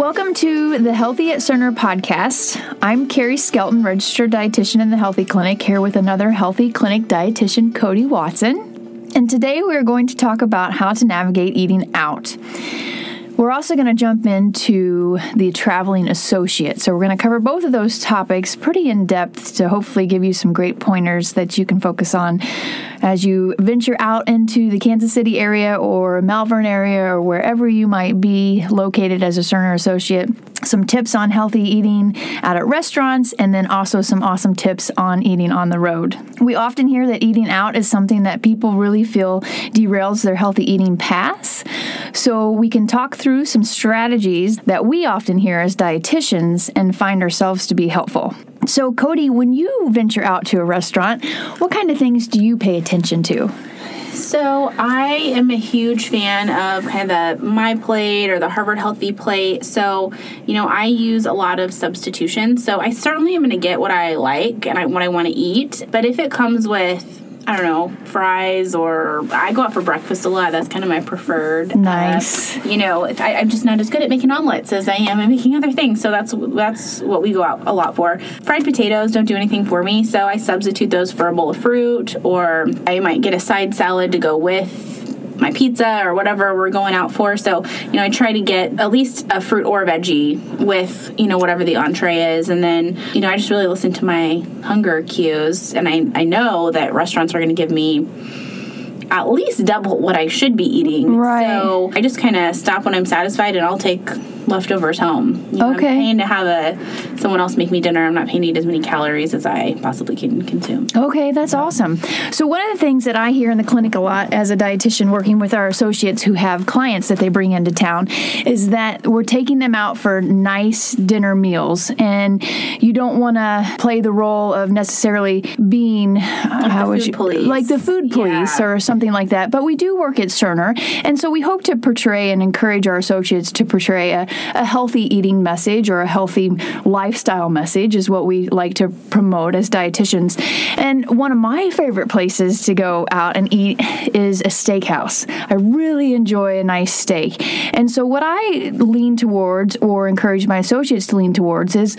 Welcome to the Healthe at Cerner podcast. I'm Cary Skelton, registered dietitian in the Healthe Clinic, here with another Healthe Clinic dietitian, Kodi Watson. And today we're going to talk about how to navigate eating out. We're also going to jump into the traveling associate. So, we're going to cover both of those topics pretty in depth to hopefully give you some great pointers that you can focus on as you venture out into the Kansas City area or Malvern area or wherever you might be located as a Cerner associate. Some tips on healthy eating out at restaurants, and then also some awesome tips on eating on the road. We often hear that eating out is something that people really feel derails their healthy eating paths. So, we can talk through some strategies that we often hear as dietitians and find ourselves to be helpful. So, Kodi, when you venture out to a restaurant, what kind of things do you pay attention to? So I am a huge fan of kind of the My Plate or the Harvard Healthy Plate. So you know I use a lot of substitutions. So I certainly am going to get what I like and I, what I want to eat. But if it comes with I don't know, fries or I go out for breakfast a lot. That's kind of my preferred. Nice. Uh, you know, I, am just not as good at making omelets as I am at making other things. So that's that's what we go out a lot for. Fried potatoes don't do anything for me, so I substitute those for a bowl of fruit, or I might get a side salad to go with my pizza or whatever we're going out for. So, you know, I try to get at least a fruit or a veggie with, you know, whatever the entree is. And then, you know, I just really listen to my hunger cues. And I, I know that restaurants are going to give me at least double what I should be eating. Right. So I just kind of stop when I'm satisfied and I'll take leftovers home. You know, okay. I'm paying to have a someone else make me dinner. I'm not paying to eat as many calories as I possibly can consume. Okay, that's awesome. So one of the things that I hear in the clinic a lot as a dietitian working with our associates who have clients that they bring into town is that we're taking them out for nice dinner meals and you don't want to play the role of necessarily being uh, like how would you police. like the food police Yeah. or something like that. But we do work at Cerner and so we hope to portray and encourage our associates to portray a, a healthy eating message or a healthy lifestyle message is what we like to promote as dietitians. And one of my favorite places to go out and eat is a steakhouse. I really enjoy a nice steak. And so what I lean towards or encourage my associates to lean towards is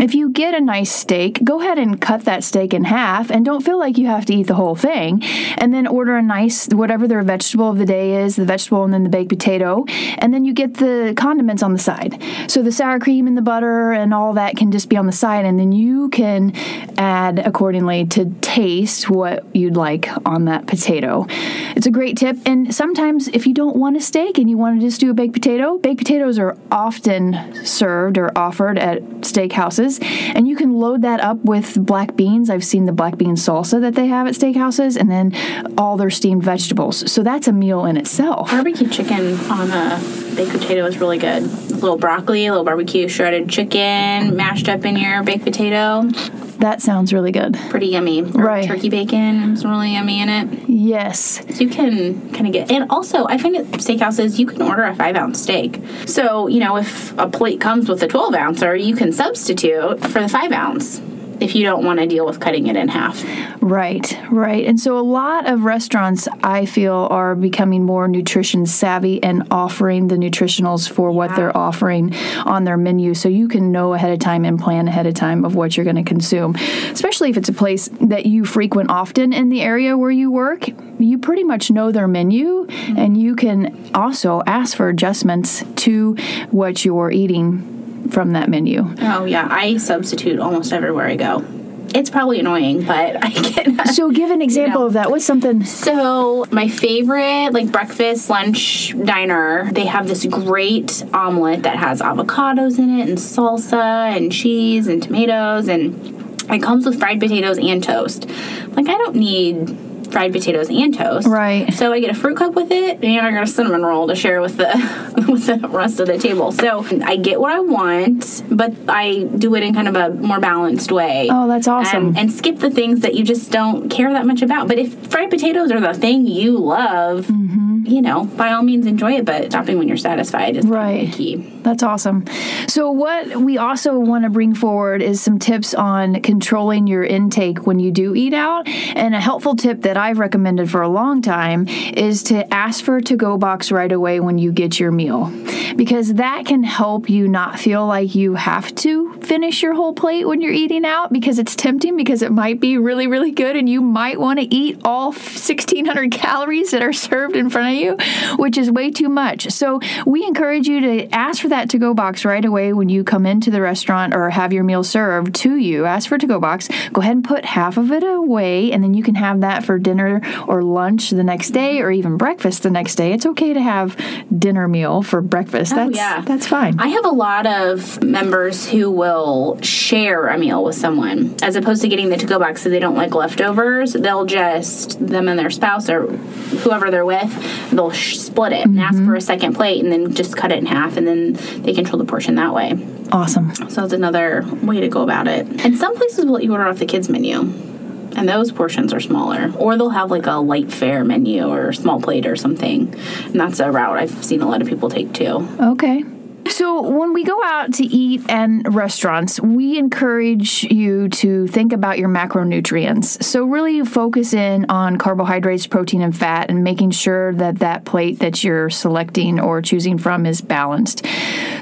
if you get a nice steak, go ahead and cut that steak in half and don't feel like you have to eat the whole thing. And then order a nice, whatever their vegetable of the day is, the vegetable and then the baked potato. And then you get the condiments on the side. So the sour cream and the butter and all that can just be on the side. And then you can add accordingly to taste what you'd like on that potato. It's a great tip. And sometimes if you don't want a steak and you want to just do a baked potato, baked potatoes are often served or offered at steakhouses. And you can load that up with black beans. I've seen the black bean salsa that they have at steakhouses and then all their steamed vegetables. So that's a meal in itself. Barbecue chicken on a baked potato is really good. A little broccoli, a little barbecue shredded chicken mashed up in your baked potato. That sounds really good. Pretty yummy. Right. Turkey bacon is really yummy in it. Yes. So you can kind of get, and also I find at steakhouses you can order a five ounce steak. So you know if a plate comes with a twelve ouncer, you can substitute for the five ounce if you don't want to deal with cutting it in half. Right, right. And so a lot of restaurants I feel are becoming more nutrition savvy and offering the nutritionals for what they're offering on their menu so you can know ahead of time and plan ahead of time of what you're going to consume. Especially if it's a place that you frequent often in the area where you work, you pretty much know their menu mm-hmm. and you can also ask for adjustments to what you're eating from that menu. Oh yeah, I substitute almost everywhere I go. It's probably annoying, but I can. So give an example know. of that. What's something So my favorite like breakfast lunch diner, they have this great omelet that has avocados in it and salsa and cheese and tomatoes and it comes with fried potatoes and toast. Like I don't need fried potatoes and toast. Right. So I get a fruit cup with it and I got a cinnamon roll to share with the with the rest of the table. So I get what I want, but I do it in kind of a more balanced way. Oh, that's awesome. And, and skip the things that you just don't care that much about. But if fried potatoes are the thing you love, Mm-hmm. you know, by all means enjoy it, but stopping when you're satisfied is Right. the key. That's awesome. So, what we also want to bring forward is some tips on controlling your intake when you do eat out. And a helpful tip that I've recommended for a long time is to ask for a to go box right away when you get your meal, because that can help you not feel like you have to finish your whole plate when you're eating out because it's tempting because it might be really, really good and you might want to eat all 1600 calories that are served in front of you, which is way too much. So, we encourage you to ask for that to go box right away when you come into the restaurant or have your meal served to you. Ask for to go box. Go ahead and put half of it away, and then you can have that for dinner or lunch the next day or even breakfast the next day. It's okay to have dinner meal for breakfast. Oh, That's, yeah. that's fine. I have a lot of members who will share a meal with someone as opposed to getting the to go box so they don't like leftovers. They'll just, them and their spouse or whoever they're with, they'll sh- split it and ask mm-hmm. for a second plate and then just cut it in half and then they control the portion that way. awesome. So that's another way to go about it. And some places will let you order off the kids' menu. And those portions are smaller. Or they'll have like a light fare menu or small plate or something. And that's a route I've seen a lot of people take too. Okay. So, when we go out to eat and restaurants, we encourage you to think about your macronutrients. So, really focus in on carbohydrates, protein, and fat, and making sure that that plate that you're selecting or choosing from is balanced.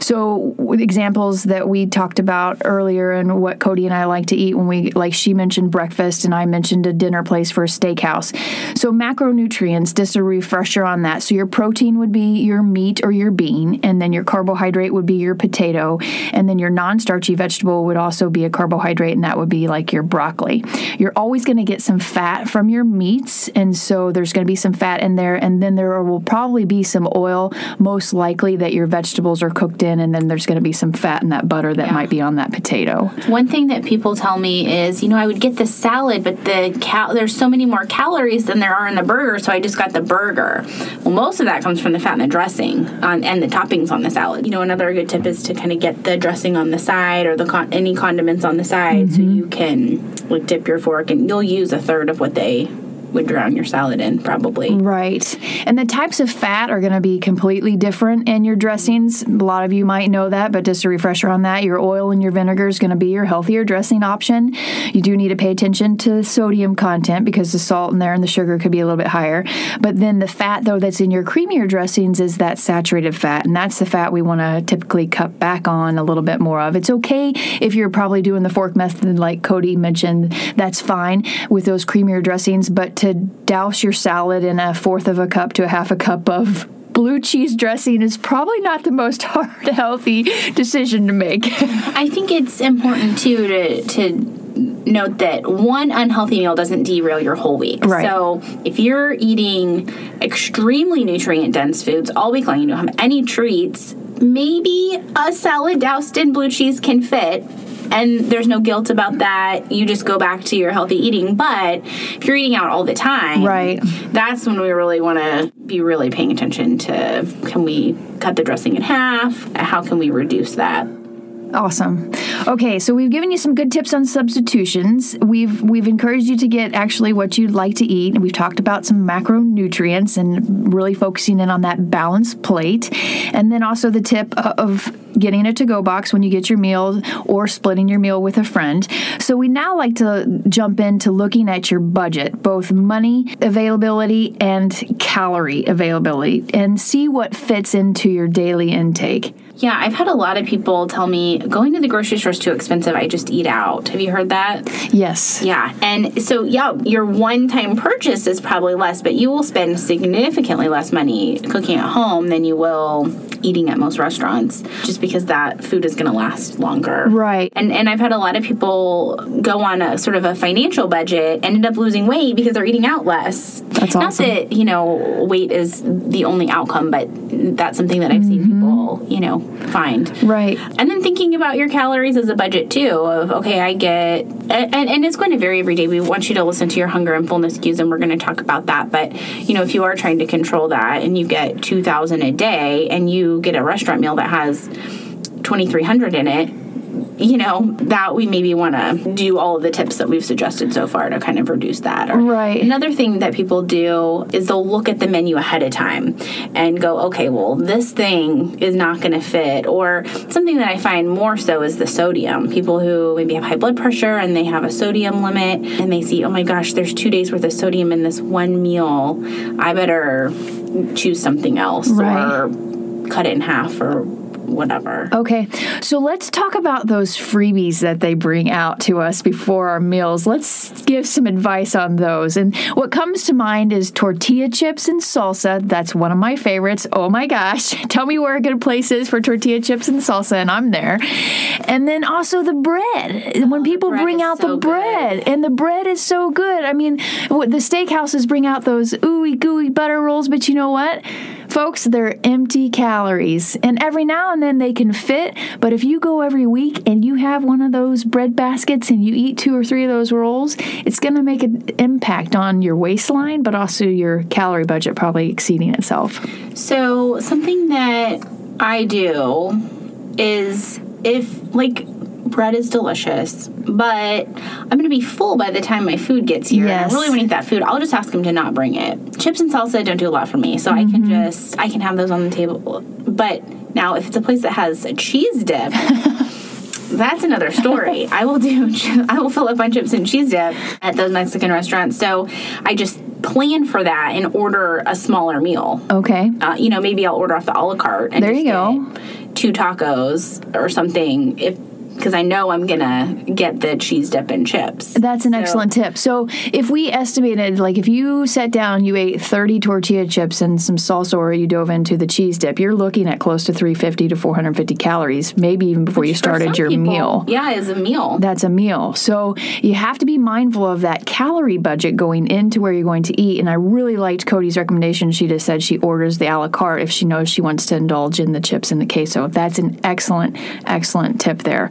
So, examples that we talked about earlier, and what Kodi and I like to eat when we, like she mentioned breakfast, and I mentioned a dinner place for a steakhouse. So, macronutrients, just a refresher on that. So, your protein would be your meat or your bean, and then your carbohydrate would be your potato, and then your non starchy vegetable would also be a carbohydrate, and that would be like your broccoli. You're always going to get some fat from your meats, and so there's going to be some fat in there, and then there will probably be some oil, most likely that your vegetables are cooked in, and then there's going to be some fat in that butter that might be on that potato. One thing that people tell me is, you know, I would get the salad, but the cal- there's so many more calories than there are in the burger, so I just got the burger. Well, most of that comes from the fat in the dressing on, and the toppings on the salad. You know, another good tip is to kind of get the dressing on the side or the con- any condiments on the side, so mm-hmm. you can like dip your fork and you'll use a third of what they would drown your salad in, probably. Right. And the types of fat are going to be completely different in your dressings. A lot of you might know that, but just a refresher on that, your oil and your vinegar is going to be your healthier dressing option. You do need to pay attention to sodium content because the salt in there and the sugar could be a little bit higher. But then the fat, though, that's in your creamier dressings is that saturated fat. And that's the fat we want to typically cut back on a little bit more of. It's okay if you're probably doing the fork method, like Kodi mentioned, that's fine with those creamier dressings. But to douse your salad in a fourth of a cup to a half a cup of blue cheese dressing is probably not the most heart healthy decision to make. I think it's important too to to note that one unhealthy meal doesn't derail your whole week. Right. So if you're eating extremely nutrient dense foods all week long, you don't have any treats, maybe a salad doused in blue cheese can fit. And there's no guilt about that. You just go back to your healthy eating. But if you're eating out all the time, Right. that's when we really want to be really paying attention to can we cut the dressing in half? How can we reduce that? Awesome. Okay, so we've given you some good tips on substitutions. We've we've encouraged you to get actually what you'd like to eat, we've talked about some macronutrients and really focusing in on that balanced plate, and then also the tip of getting a to-go box when you get your meal or splitting your meal with a friend. So we now like to jump into looking at your budget, both money availability and calorie availability, and see what fits into your daily intake. Yeah, I've had a lot of people tell me going to the grocery store is too expensive. I just eat out. Have you heard that? Yes. Yeah. And so, yeah, your one time purchase is probably less, but you will spend significantly less money cooking at home than you will eating at most restaurants just because that food is going to last longer. Right. And and I've had a lot of people go on a sort of a financial budget, ended up losing weight because they're eating out less. That's Not awesome. that, you know, weight is the only outcome, but that's something that I've seen mm-hmm. people, you know, find. Right. And then thinking about your calories as a budget too of okay, I get and, and it's going to vary every day. We want you to listen to your hunger and fullness cues and we're going to talk about that. But you know, if you are trying to control that and you get 2000 a day and you get a restaurant meal that has 2300 in it, you know, that we maybe want to do all of the tips that we've suggested so far to kind of reduce that. Or Right. Another thing that people do is they'll look at the menu ahead of time and go, okay, well, this thing is not going to fit. Or something that I find more so is the sodium. People who maybe have high blood pressure and they have a sodium limit and they see, oh my gosh, there's two days worth of sodium in this one meal. I better choose something else Right. or cut it in half or whatever. Okay, so let's talk about those freebies that they bring out to us before our meals. Let's give some advice on those. And what comes to mind is tortilla chips and salsa. That's one of my favorites. Oh my gosh. Tell me where a good place is for tortilla chips and salsa, and I'm there. And then also the bread. Oh, when people bread bring out so the good. bread, and the bread is so good. I mean, the steakhouses bring out those ooey gooey butter rolls, but you know what? Folks, they're empty calories. And every now and then they can fit, but if you go every week and you have one of those bread baskets and you eat two or three of those rolls, it's going to make an impact on your waistline, but also your calorie budget probably exceeding itself. So, something that I do is if, like, bread is delicious, but I'm going to be full by the time my food gets here. Yes. And I really want to eat that food. I'll just ask them to not bring it. Chips and salsa don't do a lot for me, so I can mm-hmm. just, I can have those on the table. But now, if it's a place that has a cheese dip, that's another story. I will do. I will fill up my chips and cheese dip at those Mexican restaurants. So I just plan for that and order a smaller meal Okay. uh, you know, maybe I'll order off the a la carte. And There you go. Two tacos or something, if because I know I'm gonna get the cheese dip and chips. That's an excellent tip. So, if we estimated, like, if you sat down, you ate 30 tortilla chips and some salsa, or you dove into the cheese dip, you're looking at close to 350 to 450 calories, maybe even before you started your people, meal. Yeah, as a meal. That's a meal. So you have to be mindful of that calorie budget going into where you're going to eat. And I really liked Kodi's recommendation. She just said she orders the a la carte if she knows she wants to indulge in the chips and the queso. That's an excellent, excellent tip there.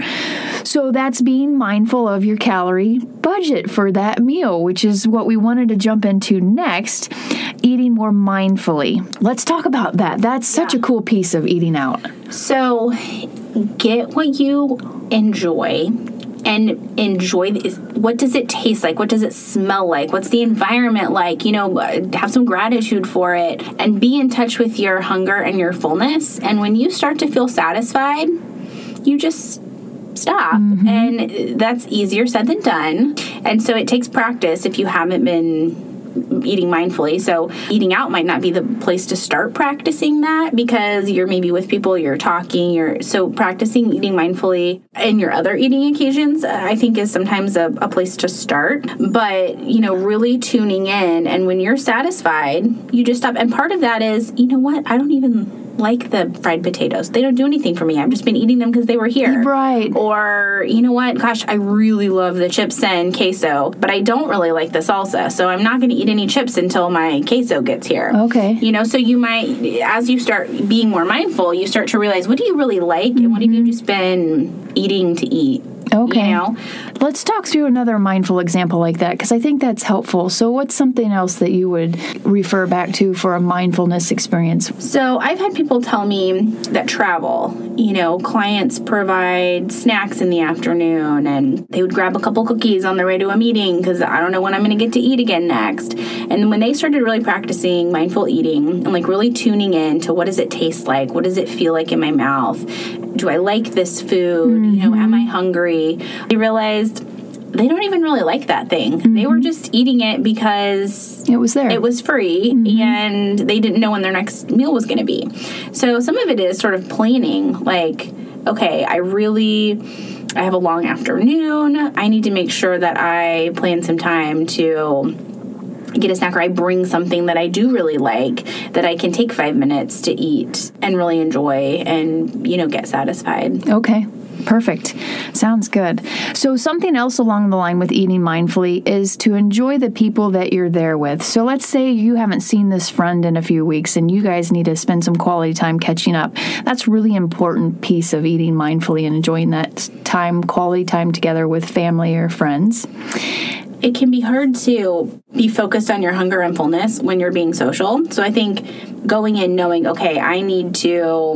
So that's being mindful of your calorie budget for that meal, which is what we wanted to jump into next eating more mindfully. Let's talk about that. That's such a cool piece of eating out. So get what you enjoy and enjoy this. what does it taste like what does it smell like what's the environment like you know have some gratitude for it and be in touch with your hunger and your fullness and when you start to feel satisfied you just stop mm-hmm. and that's easier said than done and so it takes practice if you haven't been eating mindfully. So eating out might not be the place to start practicing that because you're maybe with people, you're talking, you're so practicing eating mindfully in your other eating occasions, I think is sometimes a, a place to start. But, you know, really tuning in and when you're satisfied, you just stop. And part of that is, you know what, I don't even like the fried potatoes. They don't do anything for me. I've just been eating them because they were here. Right. Or, you know what? Gosh, I really love the chips and queso, but I don't really like the salsa. So I'm not going to eat any chips until my queso gets here. Okay. You know, so you might, as you start being more mindful, you start to realize what do you really like and what have you mm-hmm. just been eating to eat? Okay. You know? Let's talk through another mindful example like that because I think that's helpful. So, what's something else that you would refer back to for a mindfulness experience? So I've had people tell me that travel, you know, clients provide snacks in the afternoon and they would grab a couple cookies on their way to a meeting because I don't know when I'm going to get to eat again next. And when they started really practicing mindful eating and like really tuning in to what does it taste like? What does it feel like in my mouth? Do I like this food? You know, am I mm-hmm. hungry? I realized they don't even really like that thing. They were mm-hmm. just eating it because It was there. it was free mm-hmm. and they didn't know when their next meal was going to be. So some of it is sort of planning like okay, I really I have a long afternoon. I need to make sure that I plan some time to get a snack or I bring something that I do really like that I can take 5 minutes to eat and really enjoy and you know get satisfied. Okay. Perfect. Sounds good. So, something else along the line with eating mindfully is to enjoy the people that you're there with. So, let's say you haven't seen this friend in a few weeks and you guys need to spend some quality time catching up. That's really important piece of eating mindfully and enjoying that time, quality time together with family or friends. It can be hard to be focused on your hunger and fullness when you're being social. So I think going in knowing, okay, I need to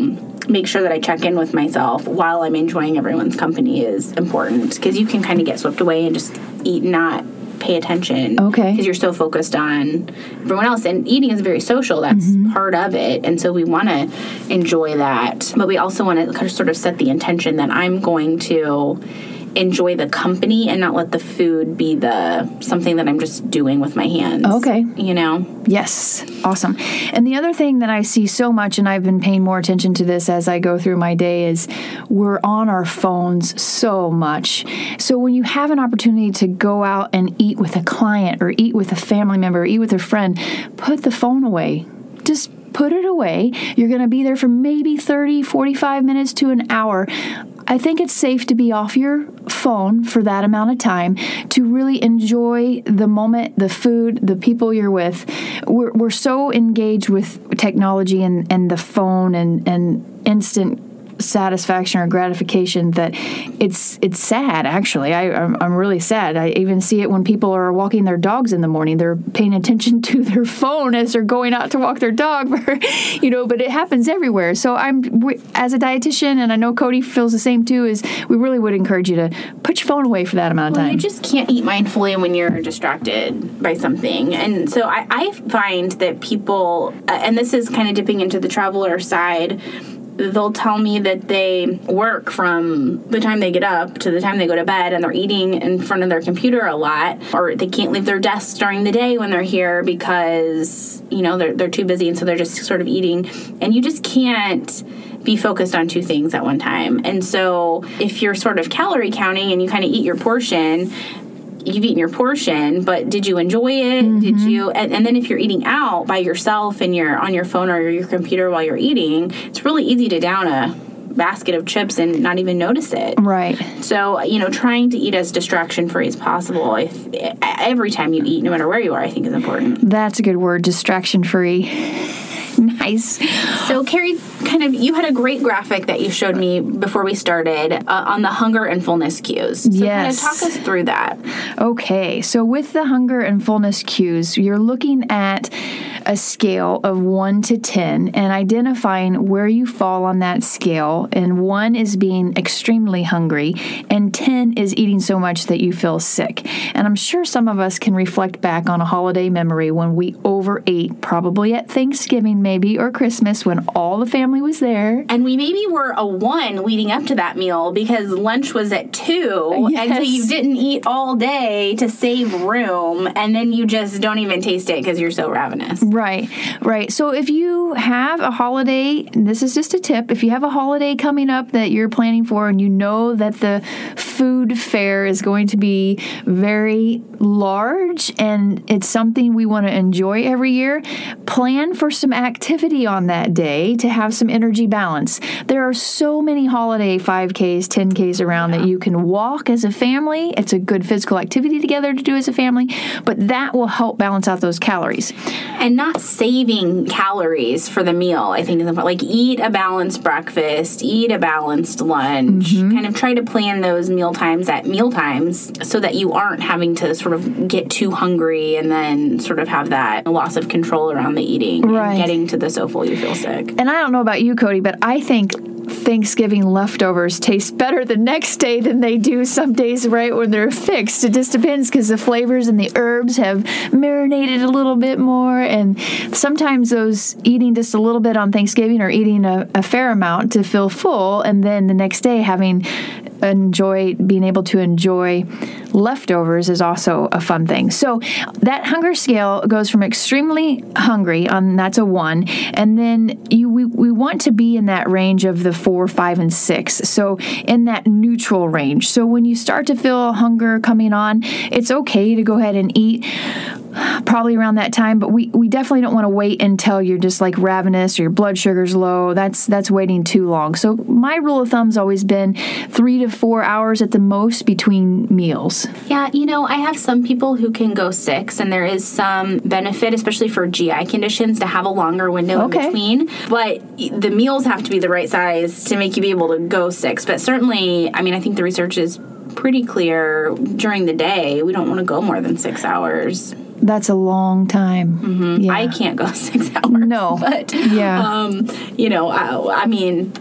make sure that I check in with myself while I'm enjoying everyone's company is important because you can kind of get swept away and just eat, not pay attention. Okay. Because you're so focused on everyone else. And eating is very social, that's Mm-hmm. part of it. And so we want to enjoy that. But we also want to kind of sort of set the intention that I'm going to enjoy the company and not let the food be the something that I'm just doing with my hands. Okay. You know? Yes, awesome. And the other thing that I see so much, and I've been paying more attention to this as I go through my day, is we're on our phones so much. So when you have an opportunity to go out and eat with a client or eat with a family member, or eat with a friend, put the phone away. Just put it away. You're going to be there for maybe 30, 45 minutes to an hour. I think it's safe to be off your phone for that amount of time to really enjoy the moment, the food, the people you're with. We're, we're so engaged with technology and, and the phone and, and instant satisfaction or gratification that it's it's sad actually. I, I'm, I'm really sad. I even see it when people are walking their dogs in the morning. They're paying attention to their phone as they're going out to walk their dog you know but it happens everywhere. So i'm we, as a dietitian and i know kodi feels the same too is we really would encourage you to put your phone away for that amount of Well, time. you just can't eat mindfully when you're distracted by something. And so I, I find that people, uh, and this is kind of dipping into the traveler side, they'll tell me that they work from the time they get up to the time they go to bed and they're eating in front of their computer a lot or they can't leave their desks during the day when they're here because you know they're, they're too busy and so they're just sort of eating. And you just can't be focused on two things at one time. And so if you're sort of calorie counting and you kind of eat your portion you've eaten your portion, but did you enjoy it? Did mm-hmm. you? And, and then if you're eating out by yourself and you're on your phone or your computer while you're eating, it's really easy to down a basket of chips and not even notice it. right So, you know, trying to eat as distraction free as possible if, every time you eat, no matter where you are, I think is important. that's a good word distraction free nice So, Cary, kind of, you had a great graphic that you showed me before we started uh, on the hunger and fullness cues. So, Yes. kind of talk us through that. Okay, so with the hunger and fullness cues, you're looking at a scale of 1 to 10 and identifying where you fall on that scale. And 1 is being extremely hungry, and 10 is eating so much that you feel sick. And I'm sure some of us can reflect back on a holiday memory when we overate, probably at Thanksgiving, maybe, or Christmas when all the family was there. And we maybe were a one leading up to that meal because lunch was at two. And so you didn't eat all day to save room. And then you just don't even taste it because you're so ravenous. Right, right. So if you have a holiday, and this is just a tip, if you have a holiday coming up that you're planning for and you know that the food fare is going to be very large and it's something we want to enjoy every year, plan for some activity on that day to have some energy balance. There are so many holiday 5Ks, 10Ks around that you can walk as a family. It's a good physical activity together to do as a family, but that will help balance out those calories. And not saving calories for the meal, I think is important. Like eat a balanced breakfast, eat a balanced lunch. Mm-hmm. Kind of try to plan those meal times at meal times so that you aren't having to sort of get too hungry and then sort of have that loss of control around the eating Right. and getting to the so you feel sick. And I don't know about you, Kodi, but I think Thanksgiving leftovers taste better the next day than they do some days right when they're fixed. It just depends because the flavors and the herbs have marinated a little bit more. And sometimes those eating just a little bit on Thanksgiving or eating a, a fair amount to feel full, and then the next day having enjoy being able to enjoy leftovers is also a fun thing. So that hunger scale goes from extremely hungry on that's a 1 and then you we, we want to be in that range of the 4, 5 and 6. So in that neutral range. So when you start to feel hunger coming on, it's okay to go ahead and eat probably around that time but we, we definitely don't want to wait until you're just like ravenous or your blood sugar's low that's that's waiting too long so my rule of thumb's always been three to four hours at the most between meals Yeah, you know, I have some people who can go six, and there is some benefit, especially for GI conditions, to have a longer window Okay. in between. But the meals have to be the right size to make you be able to go six. But certainly, I mean, I think the research is pretty clear during the day. We don't want to go more than six hours. That's a long time yeah. I can't go six hours. No. but Yeah. um, you know, I, I mean,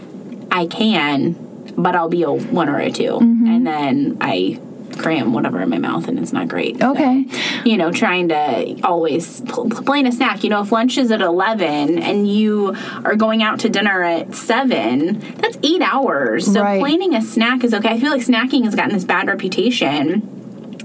I can, but I'll be a one or a 2 Mm-hmm. and then I cram whatever in my mouth, and it's not great. So, Okay. you know, trying to always pl- plan a snack. You know, if lunch is at eleven and you are going out to dinner at seven, that's eight hours. So Right. planning a snack is okay. I feel like snacking has gotten this bad reputation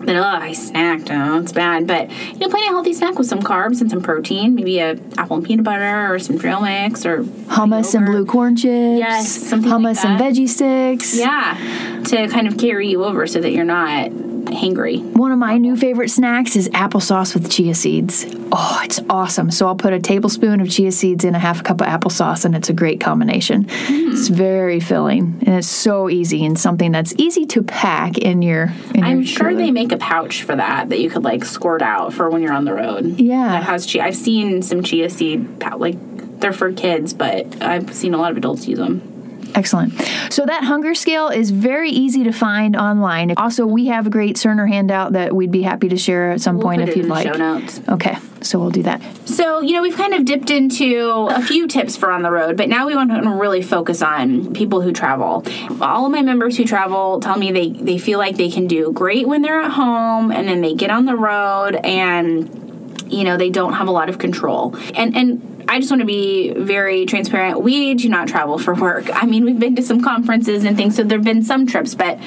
oh I snacked, oh it's bad. But you know, planning a healthy snack with some carbs and some protein, maybe a apple and peanut butter or some trail mix or Hummus and blue corn chips. Yes, something like hummus and veggie sticks. Yeah, to kind of carry you over so that you're not hangry. One of my new favorite snacks is applesauce with chia seeds. Oh, it's awesome. So I'll put a tablespoon of chia seeds in a half a cup of applesauce, and it's a great combination. Mm. It's very filling, and it's so easy and something that's easy to pack in your. In I'm your sure cooler. they make a pouch for that that you could like squirt out for when you're on the road. Yeah. that has chia. I've seen some chia seed like they're for kids, but I've seen a lot of adults use them. Excellent. So that hunger scale is very easy to find online. Also, we have a great Cerner handout that we'd be happy to share at some We'll point put if it you'd in the like. show notes. Okay, so we'll do that. So, you know, we've kind of dipped into a few tips for on the road, but now we want to really focus on people who travel. All of my members who travel tell me they, they feel like they can do great when they're at home and then they get on the road and you know, they don't have a lot of control. And and I just want to be very transparent. We do not travel for work. I mean, we've been to some conferences and things, so there've been some trips, but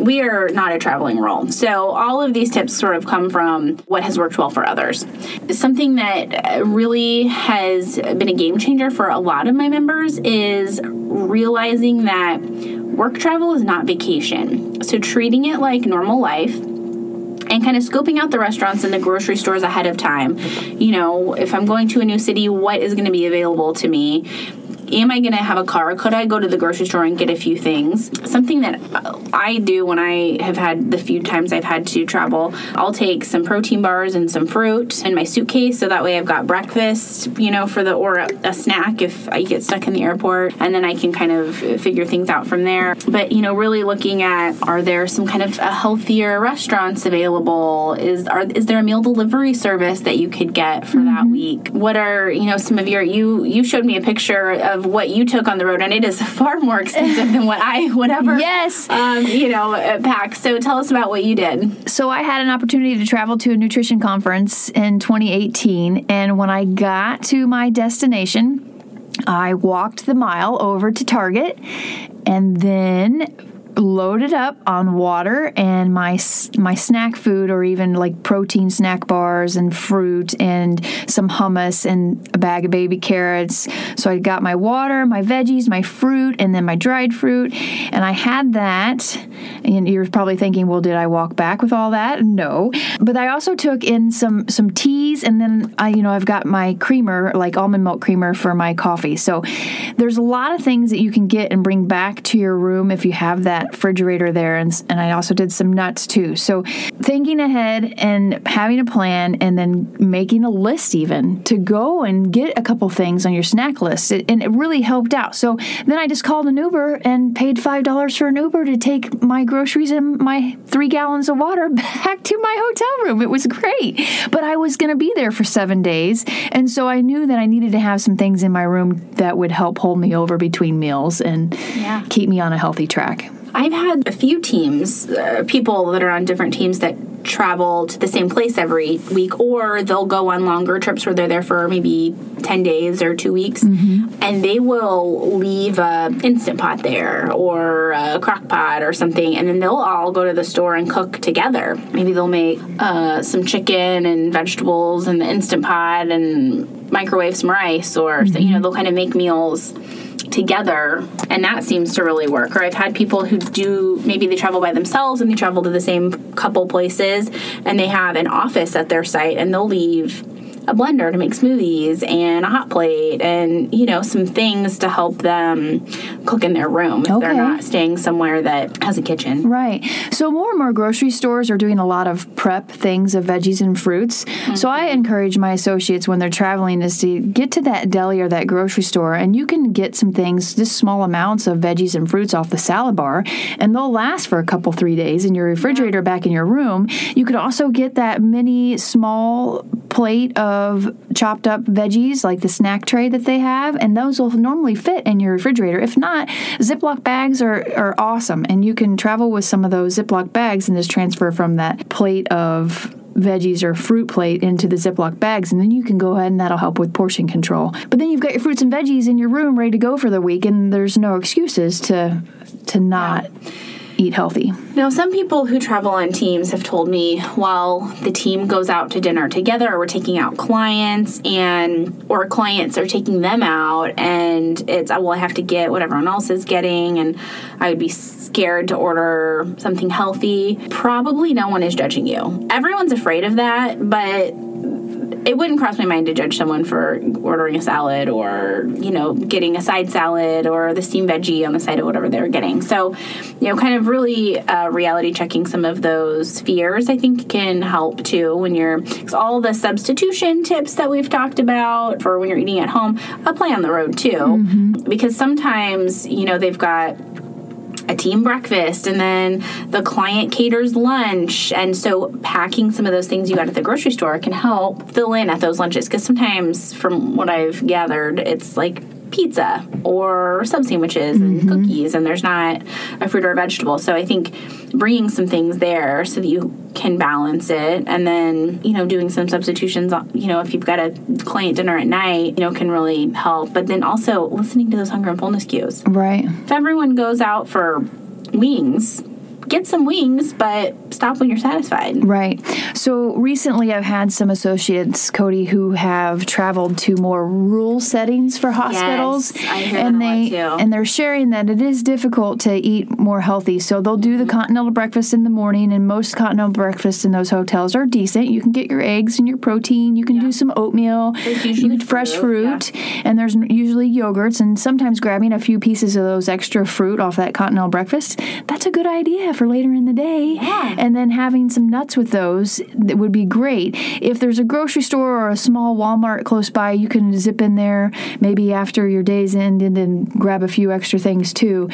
we are not a traveling role. So all of these tips sort of come from what has worked well for others. Something that uh, really has been a game changer for a lot of my members is realizing that work travel is not vacation. So treating it like normal life and kind of scoping out the restaurants and the grocery stores ahead of time. You know, if I'm going to a new city, what is going to be available to me? Am I going to have a car? Could I go to the grocery store and get a few things? Something that I do when I have had the few times I've had to travel, I'll take some protein bars and some fruit in my suitcase so that way I've got breakfast, you know, for the or a, a snack if I get stuck in the airport, and then I can kind of figure things out from there. But you know, really looking at are there some kind of uh, healthier restaurants available? Is are is there a meal delivery service that you could get for that week? What are you know some of your you you showed me a picture of what you took on the road, and it is far more expensive than what I would ever Yes. um, you know uh, pack. So tell us about what you did. So I had an opportunity to travel to a nutrition conference in 2018, and when I got to my destination, I walked the mile over to Target, and then loaded up on water and my my snack food or even like protein snack bars and fruit and some hummus and a bag of baby carrots. So I got my water my veggies my fruit and then my dried fruit. And I had that. And you're probably thinking well did I walk back with all that? No. But I also took in some some teas and then I you know I've got my creamer like almond milk creamer for my coffee. So there's a lot of things that you can get and bring back to your room if you have that refrigerator there and, and I also did some nuts too. So thinking ahead and having a plan and then making a list even to go and get a couple things on your snack list it, and it really helped out. So then I just called an Uber and paid five dollars for an Uber to take my groceries and my three gallons of water back to my hotel room. It was great. But I was going to be there for seven days and so I knew that I needed to have some things in my room that would help hold me over between meals and Yeah. keep me on a healthy track I've had a few teams, uh, people that are on different teams that travel to the same place every week, or they'll go on longer trips where they're there for maybe 10 days or two weeks, and they will leave a instant pot there or a crock pot or something, and then they'll all go to the store and cook together. Maybe they'll make uh, some chicken and vegetables in the instant pot and microwave some rice, or you know, they'll kind of make meals together and that seems to really work or i've had people who do maybe they travel by themselves and they travel to the same couple places and they have an office at their site and they'll leave a blender to make smoothies and a hot plate and you know some things to help them cook in their room if they're not staying somewhere that has a kitchen Right. So more and more grocery stores are doing a lot of prep things of veggies and fruits. So I mm-hmm. encourage my associates when they're traveling is to get to that deli or that grocery store and you can get some things, just small amounts of veggies and fruits off the salad bar and they'll last for a couple three days in your refrigerator back in your room. You could also get that mini small plate of chopped up veggies, like the snack tray that they have, and those will normally fit in your refrigerator. If not, Ziploc bags are, are awesome, and you can travel with some of those Ziploc bags and just transfer from that plate of veggies or fruit plate into the Ziploc bags, and then you can go ahead and that'll help with portion control. But then you've got your fruits and veggies in your room ready to go for the week, and there's no excuses to to not eat healthy. Now, some people who travel on teams have told me while the team goes out to dinner together, or we're taking out clients, and or clients are taking them out, and it's oh, well, I have to get what everyone else is getting, and I would be scared to order something healthy. Probably no one is judging you. Everyone's afraid of that, but it wouldn't cross my mind to judge someone for ordering a salad or you know getting a side salad or the steamed veggie on the side of whatever they're getting so you know kind of really uh, reality checking some of those fears i think can help too when you're all the substitution tips that we've talked about for when you're eating at home apply on the road too mm-hmm. because sometimes you know they've got a team breakfast and then the client caters lunch. And so packing some of those things you got at the grocery store can help fill in at those lunches because sometimes, from what I've gathered, it's like pizza or sub sandwiches and mm-hmm. cookies, and there's not a fruit or a vegetable. So I think bringing some things there so that you can balance it, and then you know doing some substitutions. You know, if you've got a client dinner at night, you know, can really help. But then also listening to those hunger and fullness cues. Right. If everyone goes out for wings get some wings, but stop when you're satisfied. Right. So recently, I've had some associates, Kodi, who have traveled to more rural settings for hospitals, yes, and they and they're sharing that it is difficult to eat more healthy. So they'll do the mm-hmm. continental breakfast in the morning, and most continental breakfasts in those hotels are decent. You can get your eggs and your protein. You can yeah. do some oatmeal. You get fresh fruit, fruit yeah. and there's usually yogurts, and sometimes grabbing a few pieces of those extra fruit off that continental breakfast. That's a good idea for later in the day. Yeah. And then having some nuts with those that would be great. If there's a grocery store or a small Walmart close by, you can zip in there maybe after your day's end and then grab a few extra things too.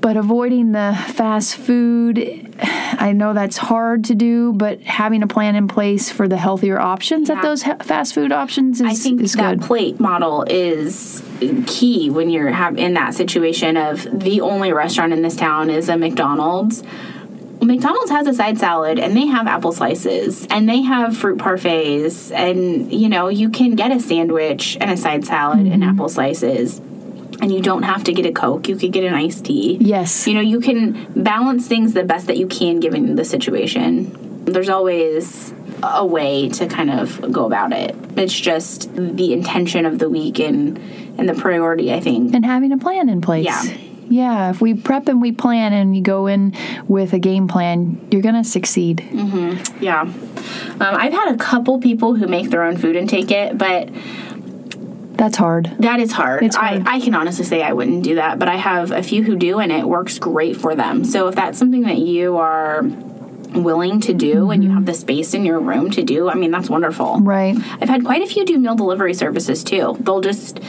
But avoiding the fast food, I know that's hard to do, but having a plan in place for the healthier options yeah. at those fast food options is, I think is that good. plate model is key when you're have in that situation of the only restaurant in this town is a McDonald's. McDonald's has a side salad and they have apple slices and they have fruit parfaits and you know you can get a sandwich and a side salad mm-hmm. and apple slices and you don't have to get a coke you could get an iced tea. Yes. You know you can balance things the best that you can given the situation. There's always a way to kind of go about it. It's just the intention of the week and and the priority i think. And having a plan in place. Yeah. Yeah, if we prep and we plan and you go in with a game plan, you're going to succeed. Mm-hmm. Yeah. Um, I've had a couple people who make their own food and take it, but that's hard. That is hard. It's hard. I, I can honestly say I wouldn't do that, but I have a few who do, and it works great for them. So if that's something that you are willing to do mm-hmm. and you have the space in your room to do, I mean, that's wonderful. Right. I've had quite a few do meal delivery services too. They'll just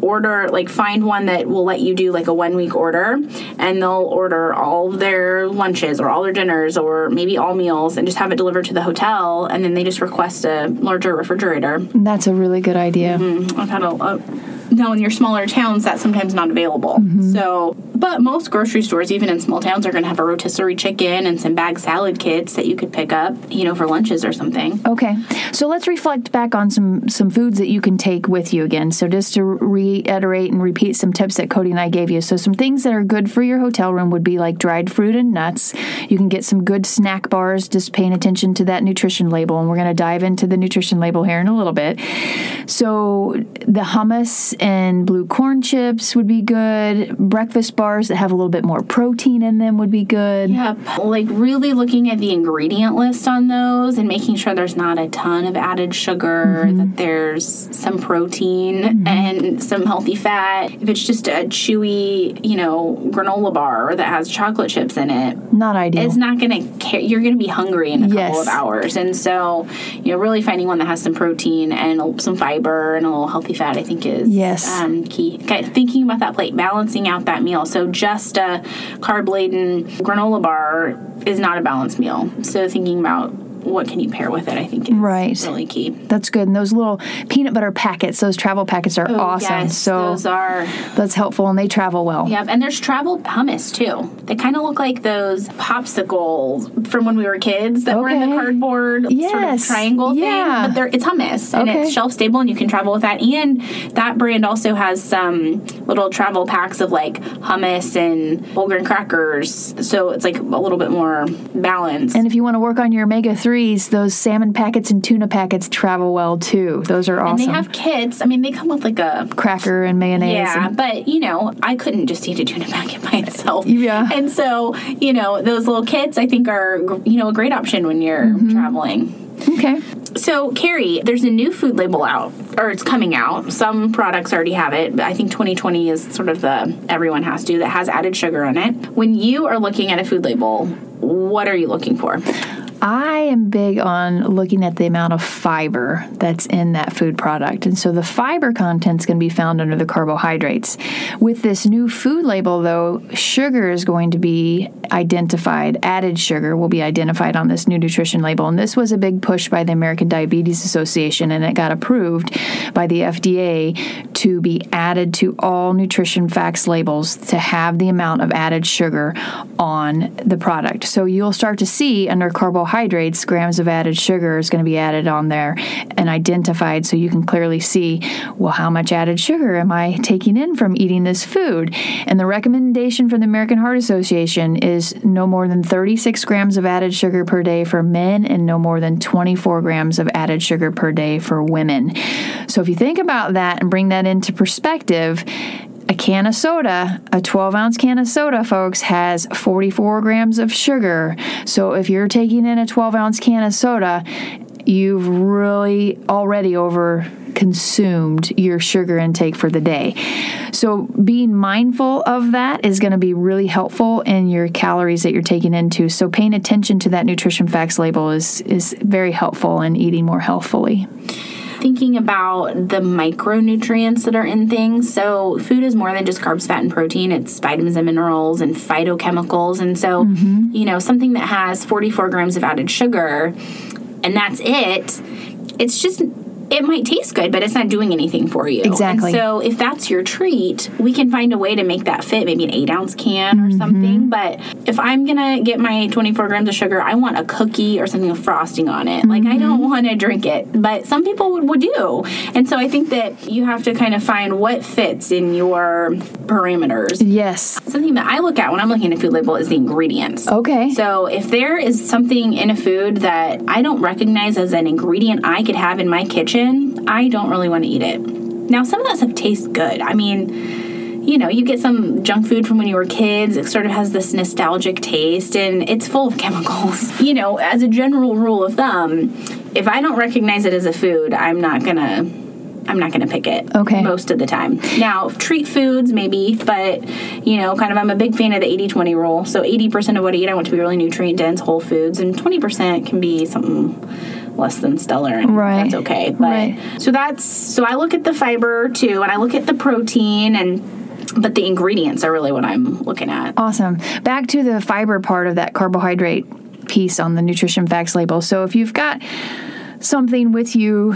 order like find one that will let you do like a one week order and they'll order all their lunches or all their dinners or maybe all meals and just have it delivered to the hotel and then they just request a larger refrigerator that's a really good idea mm-hmm. i've had a, a now in your smaller towns that's sometimes not available mm-hmm. so but most grocery stores even in small towns are going to have a rotisserie chicken and some bag salad kits that you could pick up you know for lunches or something. Okay so let's reflect back on some some foods that you can take with you again. So just to reiterate and repeat some tips that kodi and i gave you. So some things that are good for your hotel room would be like dried fruit and nuts. You can get some good snack bars just paying attention to that nutrition label. And we're going to dive into the nutrition label here in a little bit. So the hummus and blue corn chips would be good. Breakfast bars that have a little bit more protein in them would be good. Yep. Like really looking at the ingredient list on those and making sure there's not a ton of added sugar, mm-hmm. that there's some protein mm-hmm. and some healthy fat. If it's just a chewy, you know, granola bar that has chocolate chips in it, not ideal. It's not going to care. You're going to be hungry in a yes. couple of hours. And so, you know, really finding one that has some protein and some fiber and a little healthy fat, I think is yes. um, key. Okay, thinking about that plate, balancing out that meal. So just a carb laden granola bar is not a balanced meal. So thinking about what can you pair with it. I think is Right. really key. That's good. And those little peanut butter packets, those travel packets are oh, awesome. Oh, Yes, so those are. that's helpful and they travel well. Yep, and there's travel hummus too. They kind of look like those popsicles from when we were kids that were in the Okay. cardboard sort of triangle yeah. thing. But they're, it's hummus and Okay. it's shelf stable and you can travel with that. And that brand also has some little travel packs of like hummus and whole grain crackers. So it's like a little bit more balanced. And if you want to work on your omega 3s, those salmon packets and tuna packets travel well too. Those are awesome. And they have kits. I mean, they come with like a cracker and mayonnaise. Yeah, and- but you know, I couldn't just eat a tuna packet by itself. Yeah. And so, you know, those little kits I think are, you know, a great option when you're Mm-hmm. traveling. okay. So, Cary, there's a new food label out, or it's coming out. Some products already have it, but I think 2020 is sort of the everyone has to that has added sugar on it. When you are looking at a food label, what are you looking for? I am big on looking at the amount of fiber that's in that food product. And so the fiber content is going to be found under the carbohydrates. With this new food label, though, sugar is going to be identified, added sugar will be identified on this new nutrition label. And this was a big push by the American Diabetes Association, and it got approved by the FDA to be added to all nutrition facts labels to have the amount of added sugar on the product. So you'll start to see under carbohydrates, grams of added sugar is going to be added on there and identified so you can clearly see, well, how much added sugar am I taking in from eating this food? And the recommendation from the American Heart Association is no more than 36 grams of added sugar per day for men and no more than 24 grams of added sugar per day for women. So if you think about that and bring that into perspective, a can of soda, a 12 ounce can of soda, folks, has 44 grams of sugar. So if you're taking in a 12 ounce can of soda, you've really already over consumed your sugar intake for the day. So being mindful of that is going to be really helpful in your calories that you're taking into. So paying attention to that nutrition facts label is is very helpful in eating more healthfully. Thinking about the micronutrients that are in things. So, food is more than just carbs, fat, and protein. It's vitamins and minerals and phytochemicals. And so, mm-hmm. you know, something that has 44 grams of added sugar and that's it, it's just. It might taste good, but it's not doing anything for you. Exactly. And so, if that's your treat, we can find a way to make that fit, maybe an eight ounce can or mm-hmm. something. But if I'm gonna get my 24 grams of sugar, I want a cookie or something with frosting on it. Like, I don't mm-hmm. want to drink it, but some people would, would do. And so, I think that you have to kind of find what fits in your parameters. Yes. Something that I look at when I'm looking at a food label is the ingredients. Okay. So if there is something in a food that I don't recognize as an ingredient I could have in my kitchen, I don't really want to eat it. Now, some of that stuff tastes good. I mean, you know, you get some junk food from when you were kids. It sort of has this nostalgic taste and it's full of chemicals. You know, as a general rule of thumb, if I don't recognize it as a food, I'm not going to I'm not going to pick it. Okay. Most of the time. Now, treat foods maybe, but you know, kind of I'm a big fan of the 80-20 rule. So 80% of what I eat I want to be really nutrient dense whole foods and 20% can be something less than stellar and Right. that's okay. But Right. so that's so I look at the fiber too and I look at the protein and but the ingredients are really what I'm looking at. Awesome. Back to the fiber part of that carbohydrate piece on the nutrition facts label. So if you've got something with you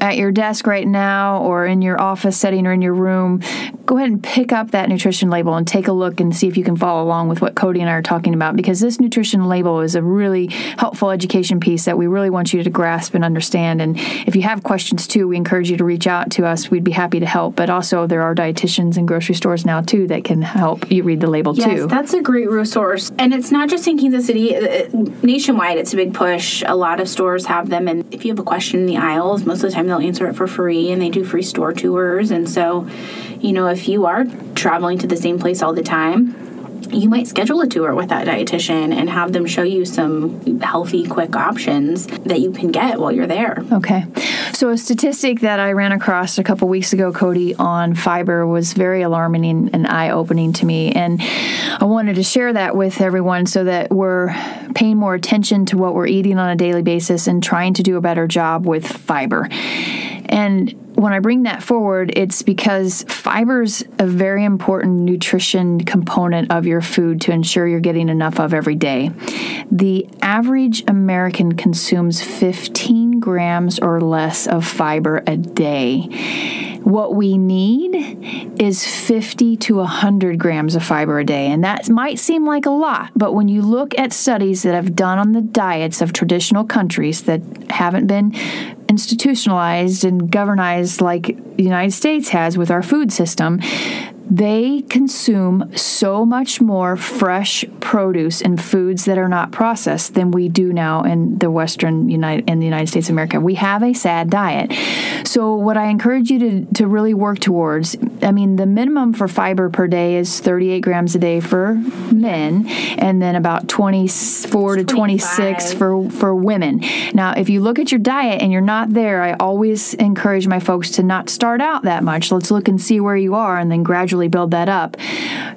at your desk right now or in your office setting or in your room, go ahead and pick up that nutrition label and take a look and see if you can follow along with what Kodi and I are talking about because this nutrition label is a really helpful education piece that we really want you to grasp and understand. And if you have questions too, we encourage you to reach out to us. We'd be happy to help. But also, there are dietitians and grocery stores now too that can help you read the label Yes, too. that's a great resource. And it's not just in Kansas City, uh, nationwide, it's a big push. A lot of stores have them. And if you have a question in the aisles, most of the time they'll answer it for free and they do free store tours. And so, you know, if you are traveling to the same place all the time, you might schedule a tour with that dietitian and have them show you some healthy, quick options that you can get while you're there. Okay. So, a statistic that I ran across a couple weeks ago, Kodi, on fiber was very alarming and eye opening to me. And I wanted to share that with everyone so that we're paying more attention to what we're eating on a daily basis and trying to do a better job with fiber. And when I bring that forward, it's because fiber's a very important nutrition component of your food to ensure you're getting enough of every day. The average American consumes 15 grams or less of fiber a day. What we need is 50 to 100 grams of fiber a day. And that might seem like a lot, but when you look at studies that have done on the diets of traditional countries that haven't been institutionalized and governized like the United States has with our food system, they consume so much more fresh produce and foods that are not processed than we do now in the Western United in the United States of America. We have a sad diet. So what I encourage you to, to really work towards, I mean, the minimum for fiber per day is 38 grams a day for men, and then about 24 to 26 for for women. Now, if you look at your diet and you're not there, I always encourage my folks to not start out that much. Let's look and see where you are, and then gradually gradually build that up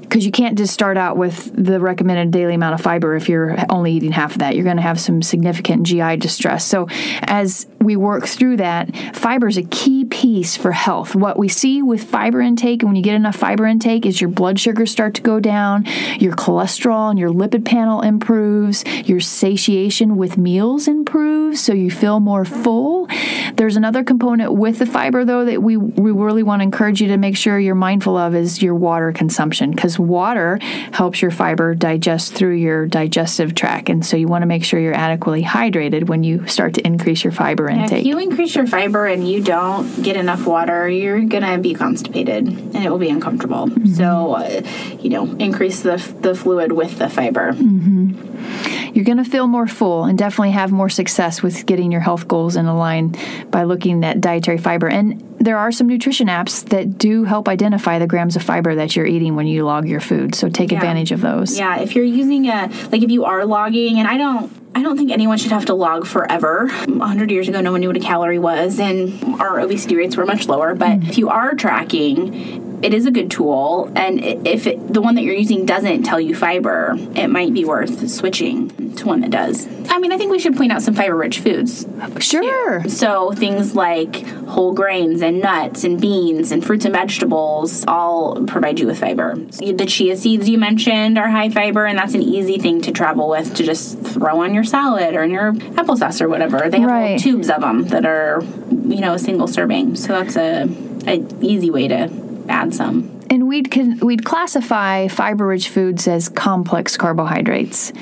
because you can't just start out with the recommended daily amount of fiber if you're only eating half of that. You're going to have some significant GI distress. So, as we work through that, fiber is a key piece for health. What we see with fiber intake, and when you get enough fiber intake, is your blood sugars start to go down, your cholesterol and your lipid panel improves, your satiation with meals improves, so you feel more full. There's another component with the fiber, though, that we, we really want to encourage you to make sure you're mindful of is your water consumption because water helps your fiber digest through your digestive tract. And so you want to make sure you're adequately hydrated when you start to increase your fiber intake. If you increase your fiber and you don't get enough water, you're going to be constipated and it will be uncomfortable. Mm-hmm. So, uh, you know, increase the, the fluid with the fiber. Mm-hmm. You're going to feel more full and definitely have more success with getting your health goals in line by looking at dietary fiber. And there are some nutrition apps that do help identify the grams of fiber that you're eating when you log your food. So take yeah. advantage of those. Yeah, if you're using a like if you are logging and I don't I don't think anyone should have to log forever. 100 years ago, no one knew what a calorie was, and our obesity rates were much lower. But mm-hmm. if you are tracking, it is a good tool. And if it, the one that you're using doesn't tell you fiber, it might be worth switching to one that does. I mean, I think we should point out some fiber rich foods. Sure. Too. So things like whole grains and nuts and beans and fruits and vegetables all provide you with fiber. The chia seeds you mentioned are high fiber, and that's an easy thing to travel with to just throw on your salad or in your applesauce or whatever. They have right. tubes of them that are, you know, a single serving. So that's a, a easy way to add some. And we'd we'd classify fiber-rich foods as complex carbohydrates.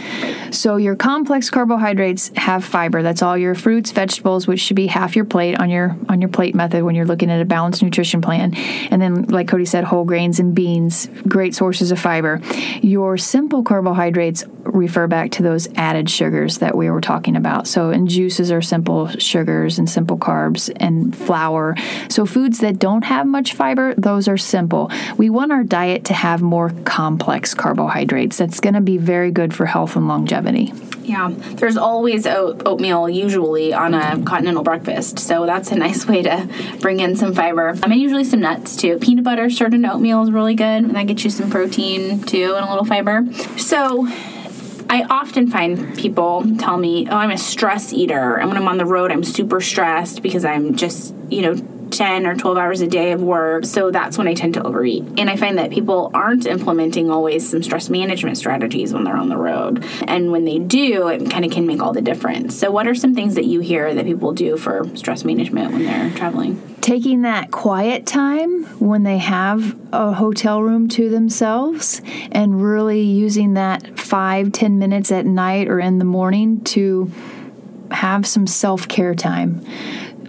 So your complex carbohydrates have fiber. That's all your fruits, vegetables, which should be half your plate on your on your plate method when you're looking at a balanced nutrition plan. And then, like Kodi said, whole grains and beans, great sources of fiber. Your simple carbohydrates refer back to those added sugars that we were talking about. So, and juices are simple sugars and simple carbs and flour. So, foods that don't have much fiber, those are simple we want our diet to have more complex carbohydrates. That's going to be very good for health and longevity. Yeah, there's always oat, oatmeal usually on a continental breakfast, so that's a nice way to bring in some fiber. Um, I mean, usually some nuts too. Peanut butter served in oatmeal is really good, and that gets you some protein too and a little fiber. So. I often find people tell me, "Oh, I'm a stress eater, and when I'm on the road, I'm super stressed because I'm just, you know, 10 or 12 hours a day of work. So that's when I tend to overeat. And I find that people aren't implementing always some stress management strategies when they're on the road. And when they do, it kind of can make all the difference. So, what are some things that you hear that people do for stress management when they're traveling? Taking that quiet time when they have a hotel room to themselves and really using that five, ten minutes at night or in the morning to have some self care time.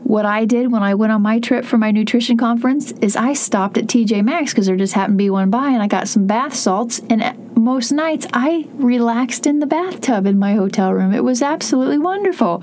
What I did when I went on my trip for my nutrition conference is I stopped at TJ Maxx because there just happened to be one by, and I got some bath salts. And uh, most nights I relaxed in the bathtub in my hotel room. It was absolutely wonderful.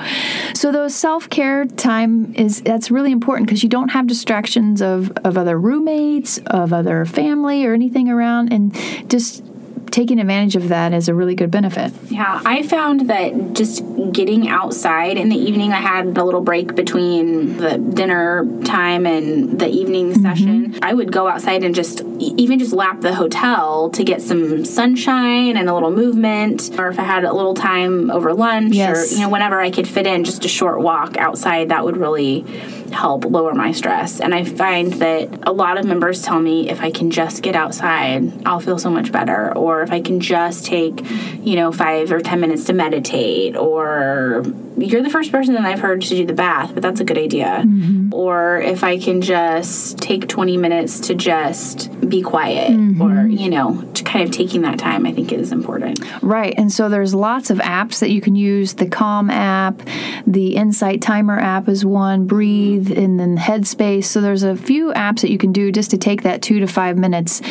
So those self care time is that's really important because you don't have distractions of of other roommates, of other family, or anything around, and just taking advantage of that is a really good benefit. Yeah, I found that just getting outside in the evening, I had a little break between the dinner time and the evening mm-hmm. session. I would go outside and just even just lap the hotel to get some sunshine and a little movement, or if I had a little time over lunch, yes. or you know whenever I could fit in just a short walk outside, that would really help lower my stress. And I find that a lot of members tell me if I can just get outside, I'll feel so much better. Or if I can just take, you know, five or 10 minutes to meditate. Or you're the first person that I've heard to do the bath, but that's a good idea. Mm-hmm. Or if I can just take 20 minutes to just be quiet mm-hmm. or, you know, to kind of taking that time, I think is important. Right. And so there's lots of apps that you can use the Calm app, the Insight Timer app is one, Breathe, and then Headspace. So there's a few apps that you can do just to take that two to five minutes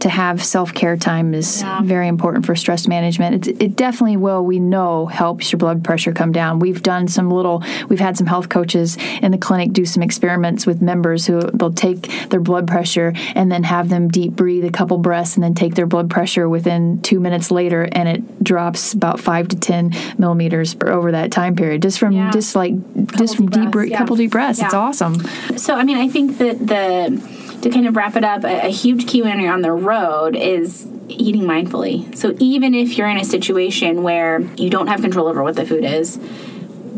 to have self care time is yeah. very important for stress management. It, it definitely will, we know, helps your blood pressure come down. We've done some little, we've had some health coaches in the clinic do some experiments with members who they'll take their blood pressure and then have them deep breathe a couple breaths and then take their blood pressure within two minutes later and it drops about five to 10 millimeters over that time period just from yeah. just like couple just from deep, breaths, yeah. couple deep breaths. Yeah. It's awesome. So, I mean, I think that the, to kind of wrap it up, a, a huge key when you're on the road is eating mindfully. So even if you're in a situation where you don't have control over what the food is,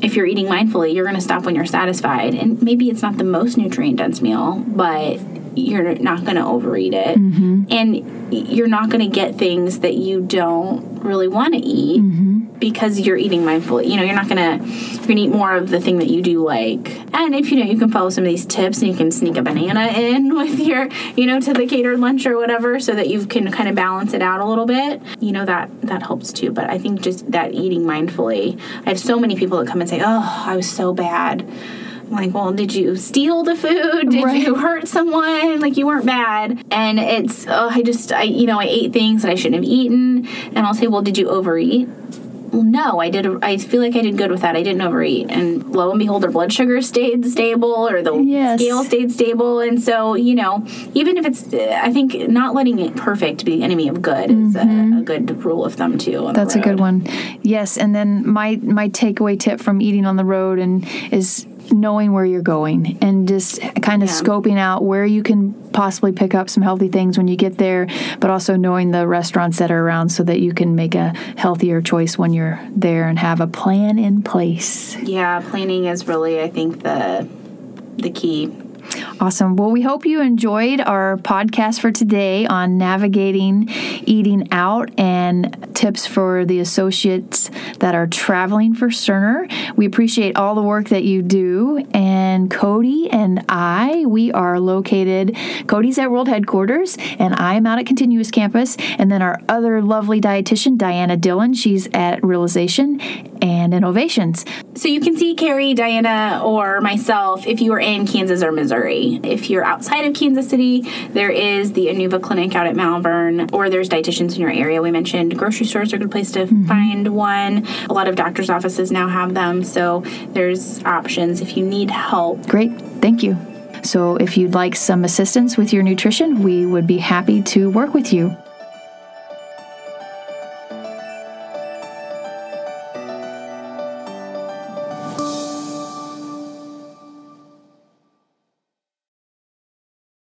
if you're eating mindfully, you're going to stop when you're satisfied. And maybe it's not the most nutrient dense meal, but you're not going to overeat it. Mm-hmm. And you're not going to get things that you don't really want to eat. Mm-hmm because you're eating mindfully. You know, you're not gonna you're gonna eat more of the thing that you do like. And if you know, you can follow some of these tips, and you can sneak a banana in with your, you know, to the catered lunch or whatever, so that you can kind of balance it out a little bit. You know that that helps too. But I think just that eating mindfully. I have so many people that come and say, "Oh, I was so bad." I'm like, well, did you steal the food? Did right. you hurt someone? Like you weren't bad. And it's, oh, I just, I, you know, I ate things that I shouldn't have eaten. And I'll say, well, did you overeat? No, I did. I feel like I did good with that. I didn't overeat, and lo and behold, their blood sugar stayed stable, or the yes. scale stayed stable. And so, you know, even if it's, I think not letting it perfect be the enemy of good mm-hmm. is a, mm-hmm. a, good rule of thumb too. That's a good one. Yes, and then my my takeaway tip from eating on the road and is knowing where you're going and just kind of yeah. scoping out where you can possibly pick up some healthy things when you get there, but also knowing the restaurants that are around so that you can make a healthier choice when you're there and have a plan in place. Yeah, planning is really, I think, the the key Awesome. Well, we hope you enjoyed our podcast for today on navigating eating out and tips for the associates that are traveling for Cerner. We appreciate all the work that you do. And Kodi and I, we are located, Kodi's at World Headquarters, and I'm out at Continuous Campus. And then our other lovely dietitian, Diana Dillon, she's at Realization and Innovations. So you can see Cary, Diana, or myself if you are in Kansas or Missouri. If you're outside of Kansas City, there is the Anuva Clinic out at Malvern, or there's dietitians in your area. We mentioned grocery stores are a good place to mm-hmm. find one. A lot of doctors' offices now have them, so there's options if you need help. Great, thank you. So, if you'd like some assistance with your nutrition, we would be happy to work with you.